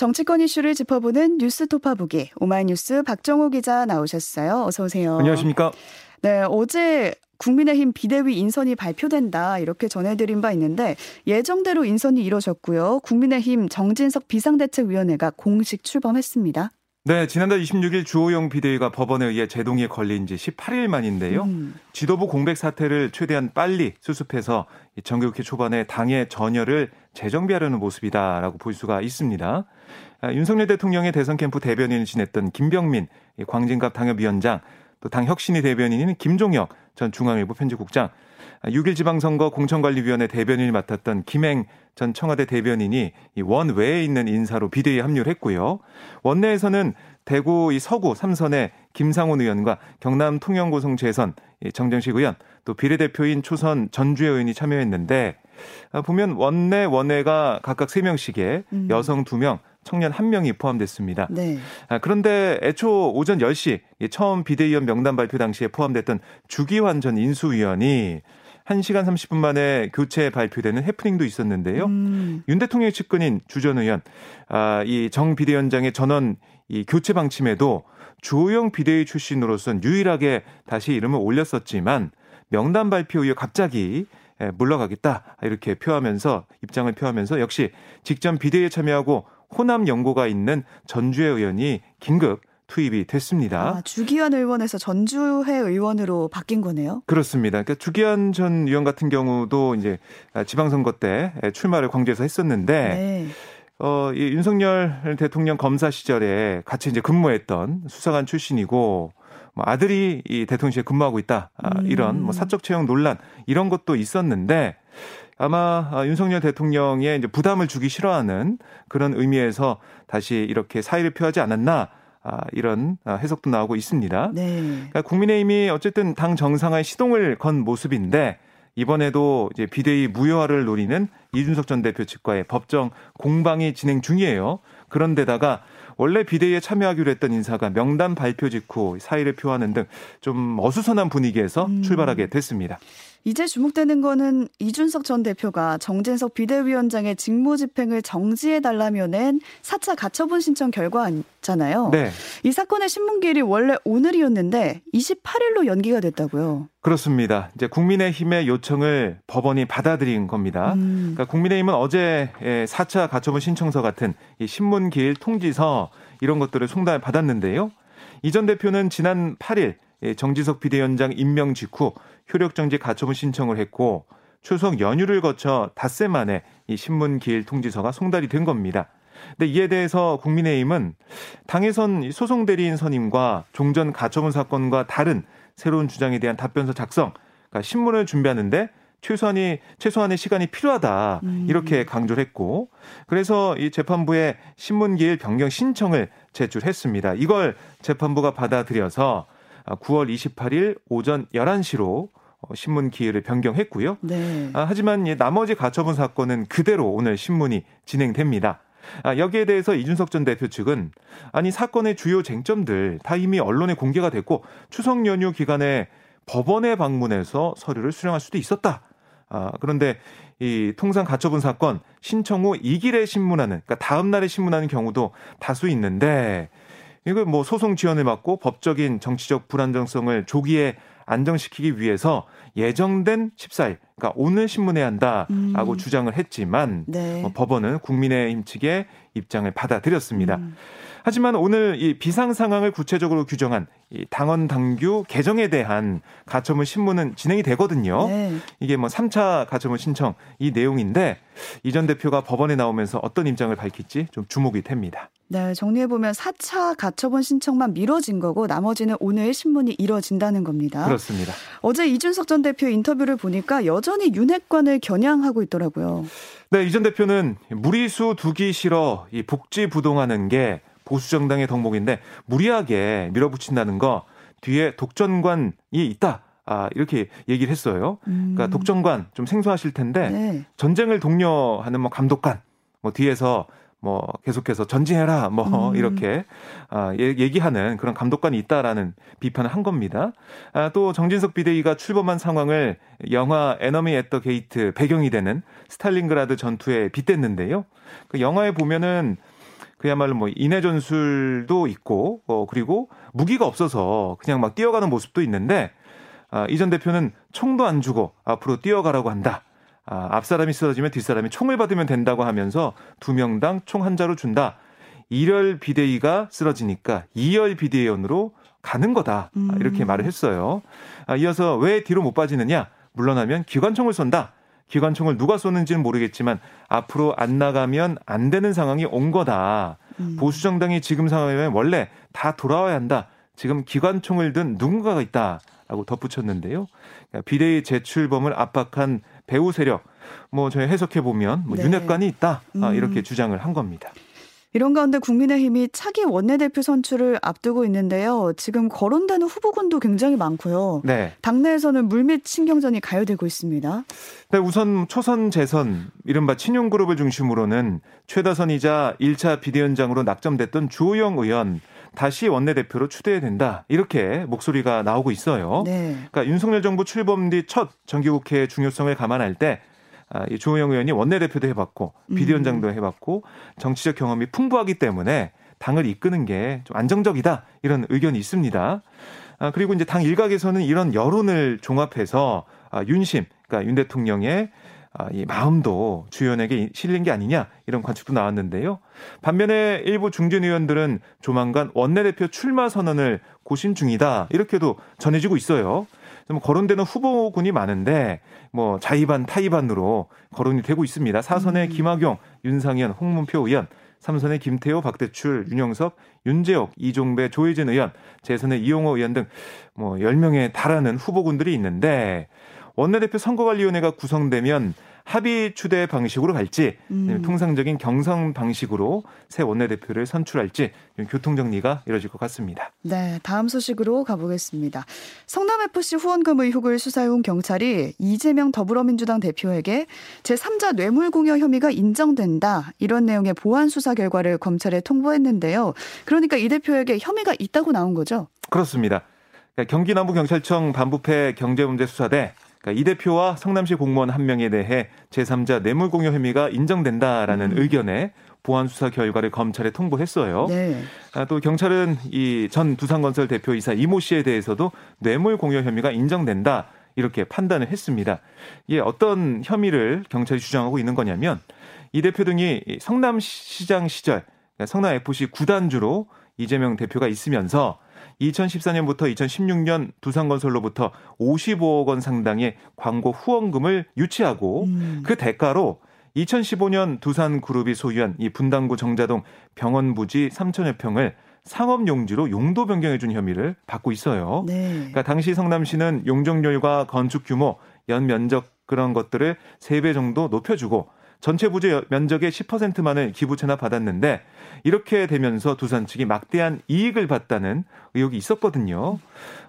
정치권 이슈를 짚어보는 뉴스 토파보기 오마이뉴스 박정호 기자 나오셨어요. 어서 오세요. 안녕하십니까? 네, 어제 국민의힘 비대위 인선이 발표된다 이렇게 전해드린 바 있는데 예정대로 인선이 이뤄졌고요. 국민의힘 정진석 비상대책위원회가 공식 출범했습니다. 네, 지난달 26일 주호영 비대위가 법원에 의해 제동에 걸린 지 18일 만인데요. 음. 지도부 공백 사태를 최대한 빨리 수습해서 정교육회 초반에 당의 전열을 재정비하려는 모습이다라고 볼 수가 있습니다. 아, 윤석열 대통령의 대선 캠프 대변인을 지냈던 김병민 광진갑 당협위원장 또 당 혁신위 대변인인 김종혁 전 중앙일보 편집국장 6일 지방선거 공천관리위원회 대변인을 맡았던 김행 전 청와대 대변인이 원 외에 있는 인사로 비대위에 합류를 했고요. 원내에서는 대구 이 서구 삼선의 김상훈 의원과 경남 통영고성 재선 정정식 의원 또 비례대표인 초선 전주혜 의원이 참여했는데 아, 보면 원내 원외가 각각 3명씩에 음. 여성 2명, 청년 1명이 포함됐습니다. 네. 아, 그런데 애초 오전 10시 처음 비대위원 명단 발표 당시에 포함됐던 주기환 전 인수위원이 1시간 30분 만에 교체 발표되는 해프닝도 있었는데요. 음. 윤 대통령의 측근인 주 전 의원, 아, 이 정 비대위원장의 전원 이 교체 방침에도 주호영 비대위 출신으로선 유일하게 다시 이름을 올렸었지만 명단 발표 이후 갑자기 예, 물러가겠다 이렇게 표하면서 입장을 표하면서 역시 직전 비대위에 참여하고 호남 연고가 있는 전주의 의원이 긴급 투입이 됐습니다. 아, 주기환 의원에서 전주회 의원으로 바뀐 거네요. 그렇습니다. 그러니까 주기환 전 의원 같은 경우도 이제 지방선거 때 출마를 광주에서 했었는데 네. 어, 이 윤석열 대통령 검사 시절에 같이 이제 근무했던 수사관 출신이고 뭐 아들이 이 대통령실에 근무하고 있다. 아, 음. 이런 뭐 사적 채용 논란 이런 것도 있었는데 아마 아, 윤석열 대통령의 이제 부담을 주기 싫어하는 그런 의미에서 다시 이렇게 사의를 표하지 않았나 아, 이런 아, 해석도 나오고 있습니다. 네. 그러니까 국민의힘이 어쨌든 당 정상화에 시동을 건 모습인데 이번에도 이제 비대위 무효화를 노리는 이준석 전 대표 측과의 법정 공방이 진행 중이에요. 그런데다가 원래 비대위에 참여하기로 했던 인사가 명단 발표 직후 사의를 표하는 등 좀 어수선한 분위기에서 음. 출발하게 됐습니다. 이제 주목되는 거는 이준석 전 대표가 정진석 비대위원장의 직무 집행을 정지해 달라며 낸 4차 가처분 신청 결과잖아요. 네. 이 사건의 신문기일이 원래 오늘이었는데 28일로 연기가 됐다고요. 그렇습니다. 이제 국민의힘의 요청을 법원이 받아들인 겁니다. 음. 그러니까 국민의힘은 어제 4차 가처분 신청서 같은 이 신문기일 통지서 이런 것들을 송달 받았는데요. 이 전 대표는 지난 8일 정지석 비대위원장 임명 직후 효력정지 가처분 신청을 했고 추석 연휴를 거쳐 닷새 만에 이 신문 기일 통지서가 송달이 된 겁니다. 근데 이에 대해서 국민의힘은 당에선 소송 대리인 선임과 종전 가처분 사건과 다른 새로운 주장에 대한 답변서 작성, 그러니까 신문을 준비하는데 최소한이 최소한의 시간이 필요하다 음. 이렇게 강조를 했고 그래서 이 재판부에 신문기일 변경 신청을 제출했습니다. 이걸 재판부가 받아들여서 9월 28일 오전 11시로 어, 신문 기회를 변경했고요. 네. 아, 하지만 나머지 가처분 사건은 그대로 오늘 신문이 진행됩니다. 아, 여기에 대해서 이준석 전 대표 측은 아니 사건의 주요 쟁점들 다 이미 언론에 공개가 됐고 추석 연휴 기간에 법원에 방문해서 서류를 수령할 수도 있었다. 아, 그런데 이 통상 가처분 사건 신청 후 2길에 신문하는 그러니까 다음 날에 신문하는 경우도 다수 있는데 이거 뭐 소송 지원을 받고 법적인 정치적 불안정성을 조기에 안정시키기 위해서 예정된 14일, 그러니까 오늘 신문해야 한다라고 음. 주장을 했지만 네. 뭐 법원은 국민의힘 측의 입장을 받아들였습니다. 음. 하지만 오늘 이 비상 상황을 구체적으로 규정한 이 당원 당규 개정에 대한 가처분 신문은 진행이 되거든요. 네. 이게 뭐 3차 가처분 신청 이 내용인데 이 전 대표가 법원에 나오면서 어떤 입장을 밝힐지 좀 주목이 됩니다. 네, 정리해 보면 4차 가처분 신청만 미뤄진 거고 나머지는 오늘 신문이 이뤄진다는 겁니다. 그렇습니다. 어제 이준석 전 대표 인터뷰를 보니까 여전 히 윤핵관을 겨냥하고 있더라고요. 네, 이 전 대표는 무리수 두기 싫어 이 복지 부동하는 게 보수 정당의 덕목인데 무리하게 밀어붙인다는 거 뒤에 독전관이 있다. 아, 이렇게 얘기를 했어요. 음. 그러니까 독전관 좀 생소하실 텐데 네. 전쟁을 독려하는 뭐 감독관 뭐 뒤에서 뭐 계속해서 전진해라 뭐 음. 이렇게 아, 얘기하는 그런 감독관이 있다라는 비판을 한 겁니다. 아, 또 정진석 비대위가 출범한 상황을 영화 Enemy at the Gate 배경이 되는 스탈린그라드 전투에 빗댔는데요. 그 영화에 보면은 그야말로 뭐 인해 전술도 있고 어 그리고 무기가 없어서 그냥 막 뛰어가는 모습도 있는데 아, 이전 대표는 총도 안 주고 앞으로 뛰어가라고 한다. 아, 앞 사람이 쓰러지면 뒷 사람이 총을 받으면 된다고 하면서 두 명당 총 한 자로 준다. 1열 비대위가 쓰러지니까 2열 비대위원으로 가는 거다. 아, 이렇게 음. 말을 했어요. 아, 이어서 왜 뒤로 못 빠지느냐? 물러나면 기관총을 쏜다. 기관총을 누가 쏘는지는 모르겠지만 앞으로 안 나가면 안 되는 상황이 온 거다. 음. 보수 정당이 지금 상황이면 원래 다 돌아와야 한다. 지금 기관총을 든 누군가가 있다 라고 덧붙였는데요. 그러니까 비대위 재출범을 압박한 배우 세력, 뭐 저희 해석해 보면 뭐 네. 윤핵관이 있다 아, 이렇게 음. 주장을 한 겁니다. 이런 가운데 국민의힘이 차기 원내대표 선출을 앞두고 있는데요. 지금 거론되는 후보군도 굉장히 많고요. 네. 당내에서는 물밑 신경전이 가요되고 있습니다. 네, 우선 초선 재선 이른바 친윤 그룹을 중심으로는 최다선이자 1차 비대위원장으로 낙점됐던 주호영 의원 다시 원내대표로 추대해야 된다. 이렇게 목소리가 나오고 있어요. 네. 그러니까 윤석열 정부 출범 뒤 첫 정기국회 중요성을 감안할 때 아, 이 조호영 의원이 원내대표도 해봤고 비대위원장도 음. 해봤고 정치적 경험이 풍부하기 때문에 당을 이끄는 게 좀 안정적이다 이런 의견이 있습니다. 아, 그리고 이제 당 일각에서는 이런 여론을 종합해서 아, 윤심, 그러니까 윤 대통령의 아, 이 마음도 주연에게 실린 게 아니냐 이런 관측도 나왔는데요. 반면에 일부 중진 의원들은 조만간 원내대표 출마 선언을 고심 중이다 이렇게도 전해지고 있어요. 좀 거론되는 후보군이 많은데 뭐 자의반 타의반으로 거론이 되고 있습니다. 사선의 음. 김학용, 윤상현, 홍문표 의원, 삼선의 김태호, 박대출, 윤영석, 윤재옥, 이종배, 조혜진 의원, 재선의 이용호 의원 등 뭐 10명에 달하는 후보군들이 있는데 원내대표 선거관리위원회가 구성되면 합의 추대 방식으로 갈지 음. 통상적인 경선 방식으로 새 원내대표를 선출할지 교통 정리가 이뤄질 것 같습니다. 네, 다음 소식으로 가보겠습니다. 성남FC 후원금 의혹을 수사해온 경찰이 이재명 더불어민주당 대표에게 제 3자 뇌물공여 혐의가 인정된다 이런 내용의 보안 수사 결과를 검찰에 통보했는데요. 그러니까 이 대표에게 혐의가 있다고 나온 거죠? 그렇습니다. 그러니까 경기 남부경찰청 반부패 경제문제수사대 그러니까 이 대표와 성남시 공무원 한 명에 대해 제3자 뇌물공여 혐의가 인정된다라는 음. 의견에 보안 수사 결과를 검찰에 통보했어요. 네. 아, 또 경찰은 이 전 두산건설 대표 이사 이모 씨에 대해서도 뇌물 공여 혐의가 인정된다 이렇게 판단을 했습니다. 이게 어떤 혐의를 경찰이 주장하고 있는 거냐면 이 대표 등이 성남시장 시절 그러니까 성남 FC 구단주로 이재명 대표가 있으면서 2014년부터 2016년 두산건설로부터 55억 원 상당의 광고 후원금을 유치하고 음. 그 대가로 2015년 두산그룹이 소유한 이 분당구 정자동 병원 부지 3천여 평을 상업 용지로 용도 변경해 준 혐의를 받고 있어요. 네. 그러니까 당시 성남시는 용적률과 건축 규모, 연 면적 그런 것들을 3배 정도 높여주고 전체 부지 면적의 10%만을 기부 체납받았는데 이렇게 되면서 두산 측이 막대한 이익을 봤다는 의혹이 있었거든요.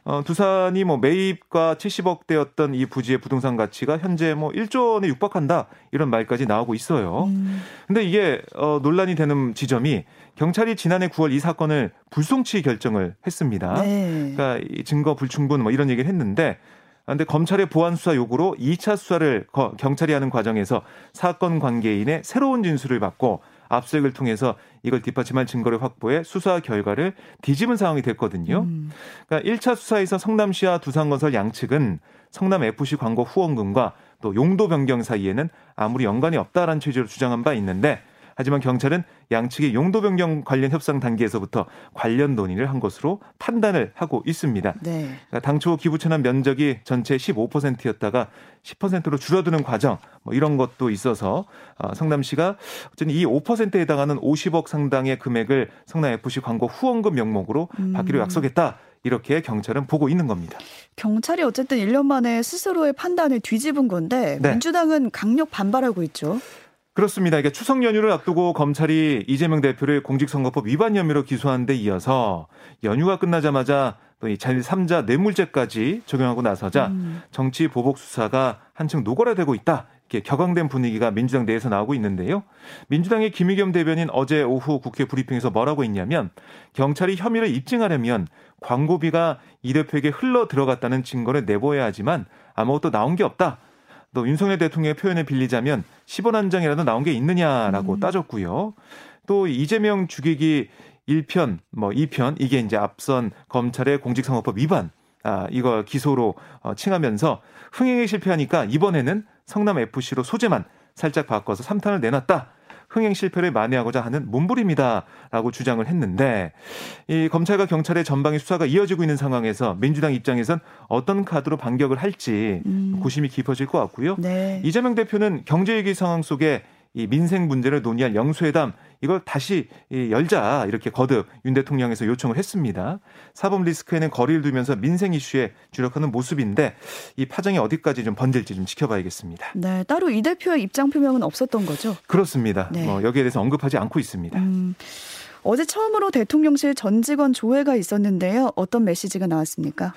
어, 두산이 뭐 매입과 70억대였던 이 부지의 부동산 가치가 현재 뭐 1조 원에 육박한다 이런 말까지 나오고 있어요. 음. 근데 이게 어, 논란이 되는 지점이 경찰이 지난해 9월 이 사건을 불송치 결정을 했습니다. 네. 그러니까 이 증거 불충분 뭐 이런 얘기를 했는데 그런데 검찰의 보안 수사 요구로 2차 수사를 경찰이 하는 과정에서 사건 관계인의 새로운 진술을 받고 압수액을 통해서 이걸 뒷받침할 증거를 확보해 수사 결과를 뒤집은 상황이 됐거든요. 음. 그러니까 1차 수사에서 성남시와 두산건설 양측은 성남 FC 광고 후원금과 또 용도 변경 사이에는 아무리 연관이 없다라는 취지로 주장한 바 있는데 하지만 경찰은 양측의 용도 변경 관련 협상 단계에서부터 관련 논의를 한 것으로 판단을 하고 있습니다. 네. 그러니까 당초 기부 체납 면적이 전체 15%였다가 10%로 줄어드는 과정 뭐 이런 것도 있어서 어, 성남시가 어쨌든 이 5%에 해당하는 50억 상당의 금액을 성남 FC 광고 후원금 명목으로 받기로 음. 약속했다. 이렇게 경찰은 보고 있는 겁니다. 경찰이 어쨌든 1년 만에 스스로의 판단을 뒤집은 건데 네. 민주당은 강력 반발하고 있죠. 그렇습니다. 이게 추석 연휴를 앞두고 검찰이 이재명 대표를 공직선거법 위반 혐의로 기소한 데 이어서 연휴가 끝나자마자 또 이 제3자 뇌물죄까지 적용하고 나서자 음. 정치 보복 수사가 한층 노골화되고 있다. 이렇게 격앙된 분위기가 민주당 내에서 나오고 있는데요. 민주당의 김의겸 대변인 어제 오후 국회 브리핑에서 뭐라고 했냐면 경찰이 혐의를 입증하려면 광고비가 이 대표에게 흘러 들어갔다는 증거를 내보여야 하지만 아무것도 나온 게 없다. 또 윤석열 대통령의 표현을 빌리자면 10원 한 장이라도 나온 게 있느냐라고 음. 따졌고요. 또 이재명 죽이기 1편, 뭐 2편 이게 이제 앞선 검찰의 공직선거법 위반 아, 이걸 기소로 어, 칭하면서 흥행에 실패하니까 이번에는 성남 FC로 소재만 살짝 바꿔서 3탄을 내놨다. 흥행 실패를 만회하고자 하는 몸부림이다라고 주장을 했는데 이 검찰과 경찰의 전방위 수사가 이어지고 있는 상황에서 민주당 입장에선 어떤 카드로 반격을 할지 음. 고심이 깊어질 것 같고요. 네. 이재명 대표는 경제 위기 상황 속에 이 민생 문제를 논의할 영수회담 이걸 다시 열자 이렇게 거듭 윤 대통령에서 요청을 했습니다. 사법 리스크에는 거리를 두면서 민생 이슈에 주력하는 모습인데 이 파장이 어디까지 좀 번질지 좀 지켜봐야겠습니다. 네, 따로 이 대표의 입장 표명은 없었던 거죠? 그렇습니다. 네. 뭐 여기에 대해서 언급하지 않고 있습니다. 음, 어제 처음으로 대통령실 전 직원 조회가 있었는데요. 어떤 메시지가 나왔습니까?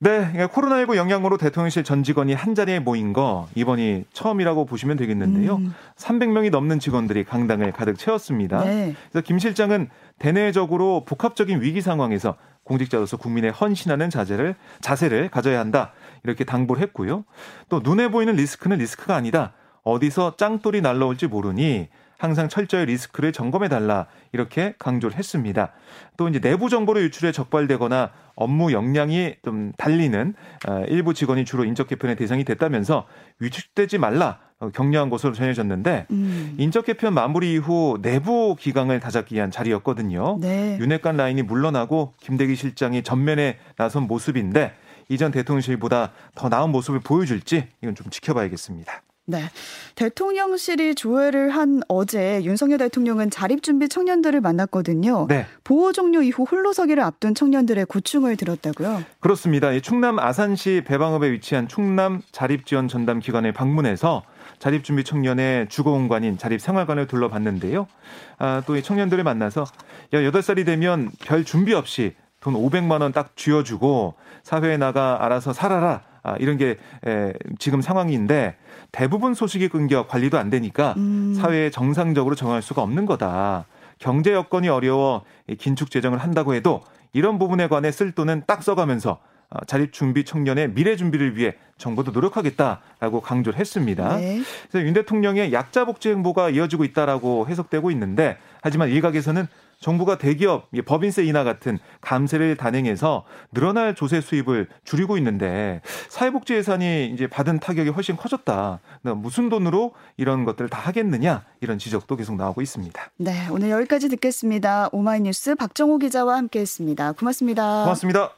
네, 그러니까 코로나19 영향으로 대통령실 전 직원이 한 자리에 모인 거 이번이 처음이라고 보시면 되겠는데요. 음. 300명이 넘는 직원들이 강당을 가득 채웠습니다. 네. 그래서 김 실장은 대내적으로 복합적인 위기 상황에서 공직자로서 국민의 헌신하는 자세를 자세를 가져야 한다 이렇게 당부를 했고요. 또 눈에 보이는 리스크는 리스크가 아니다. 어디서 짱돌이 날라올지 모르니 항상 철저히 리스크를 점검해 달라 이렇게 강조를 했습니다. 또 이제 내부 정보를 유출해 적발되거나 업무 역량이 좀 달리는 어, 일부 직원이 주로 인적 개편의 대상이 됐다면서 위축되지 말라 어, 격려한 것으로 전해졌는데 음. 인적 개편 마무리 이후 내부 기강을 다잡기 위한 자리였거든요. 네. 윤핵관 라인이 물러나고 김대기 실장이 전면에 나선 모습인데 이전 대통령실보다 더 나은 모습을 보여줄지 이건 좀 지켜봐야겠습니다. 네. 대통령실이 조회를 한 어제 윤석열 대통령은 자립준비 청년들을 만났거든요. 네. 보호 종료 이후 홀로서기를 앞둔 청년들의 고충을 들었다고요? 그렇습니다. 충남 아산시 배방읍에 위치한 충남 자립지원 전담 기관에 방문해서 자립준비 청년의 주거 공간인 자립생활관을 둘러봤는데요. 아, 또 이 청년들을 만나서 야, 8살이 되면 별 준비 없이 돈 500만 원 딱 쥐어주고 사회에 나가 알아서 살아라. 아, 이런 게 에, 지금 상황인데 대부분 소식이 끊겨 관리도 안 되니까 음. 사회에 정상적으로 정할 수가 없는 거다. 경제 여건이 어려워 긴축 재정을 한다고 해도 이런 부분에 관해 쓸 돈은 딱 써가면서 어, 자립 준비 청년의 미래 준비를 위해 정부도 노력하겠다라고 강조를 했습니다. 네. 그래서 윤 대통령의 약자 복지 행보가 이어지고 있다라고 해석되고 있는데 하지만 일각에서는 정부가 대기업 법인세 인하 같은 감세를 단행해서 늘어날 조세 수입을 줄이고 있는데 사회복지 예산이 이제 받은 타격이 훨씬 커졌다. 무슨 돈으로 이런 것들을 다 하겠느냐 이런 지적도 계속 나오고 있습니다. 네, 오늘 여기까지 듣겠습니다. 오마이뉴스 박정호 기자와 함께했습니다. 고맙습니다. 고맙습니다.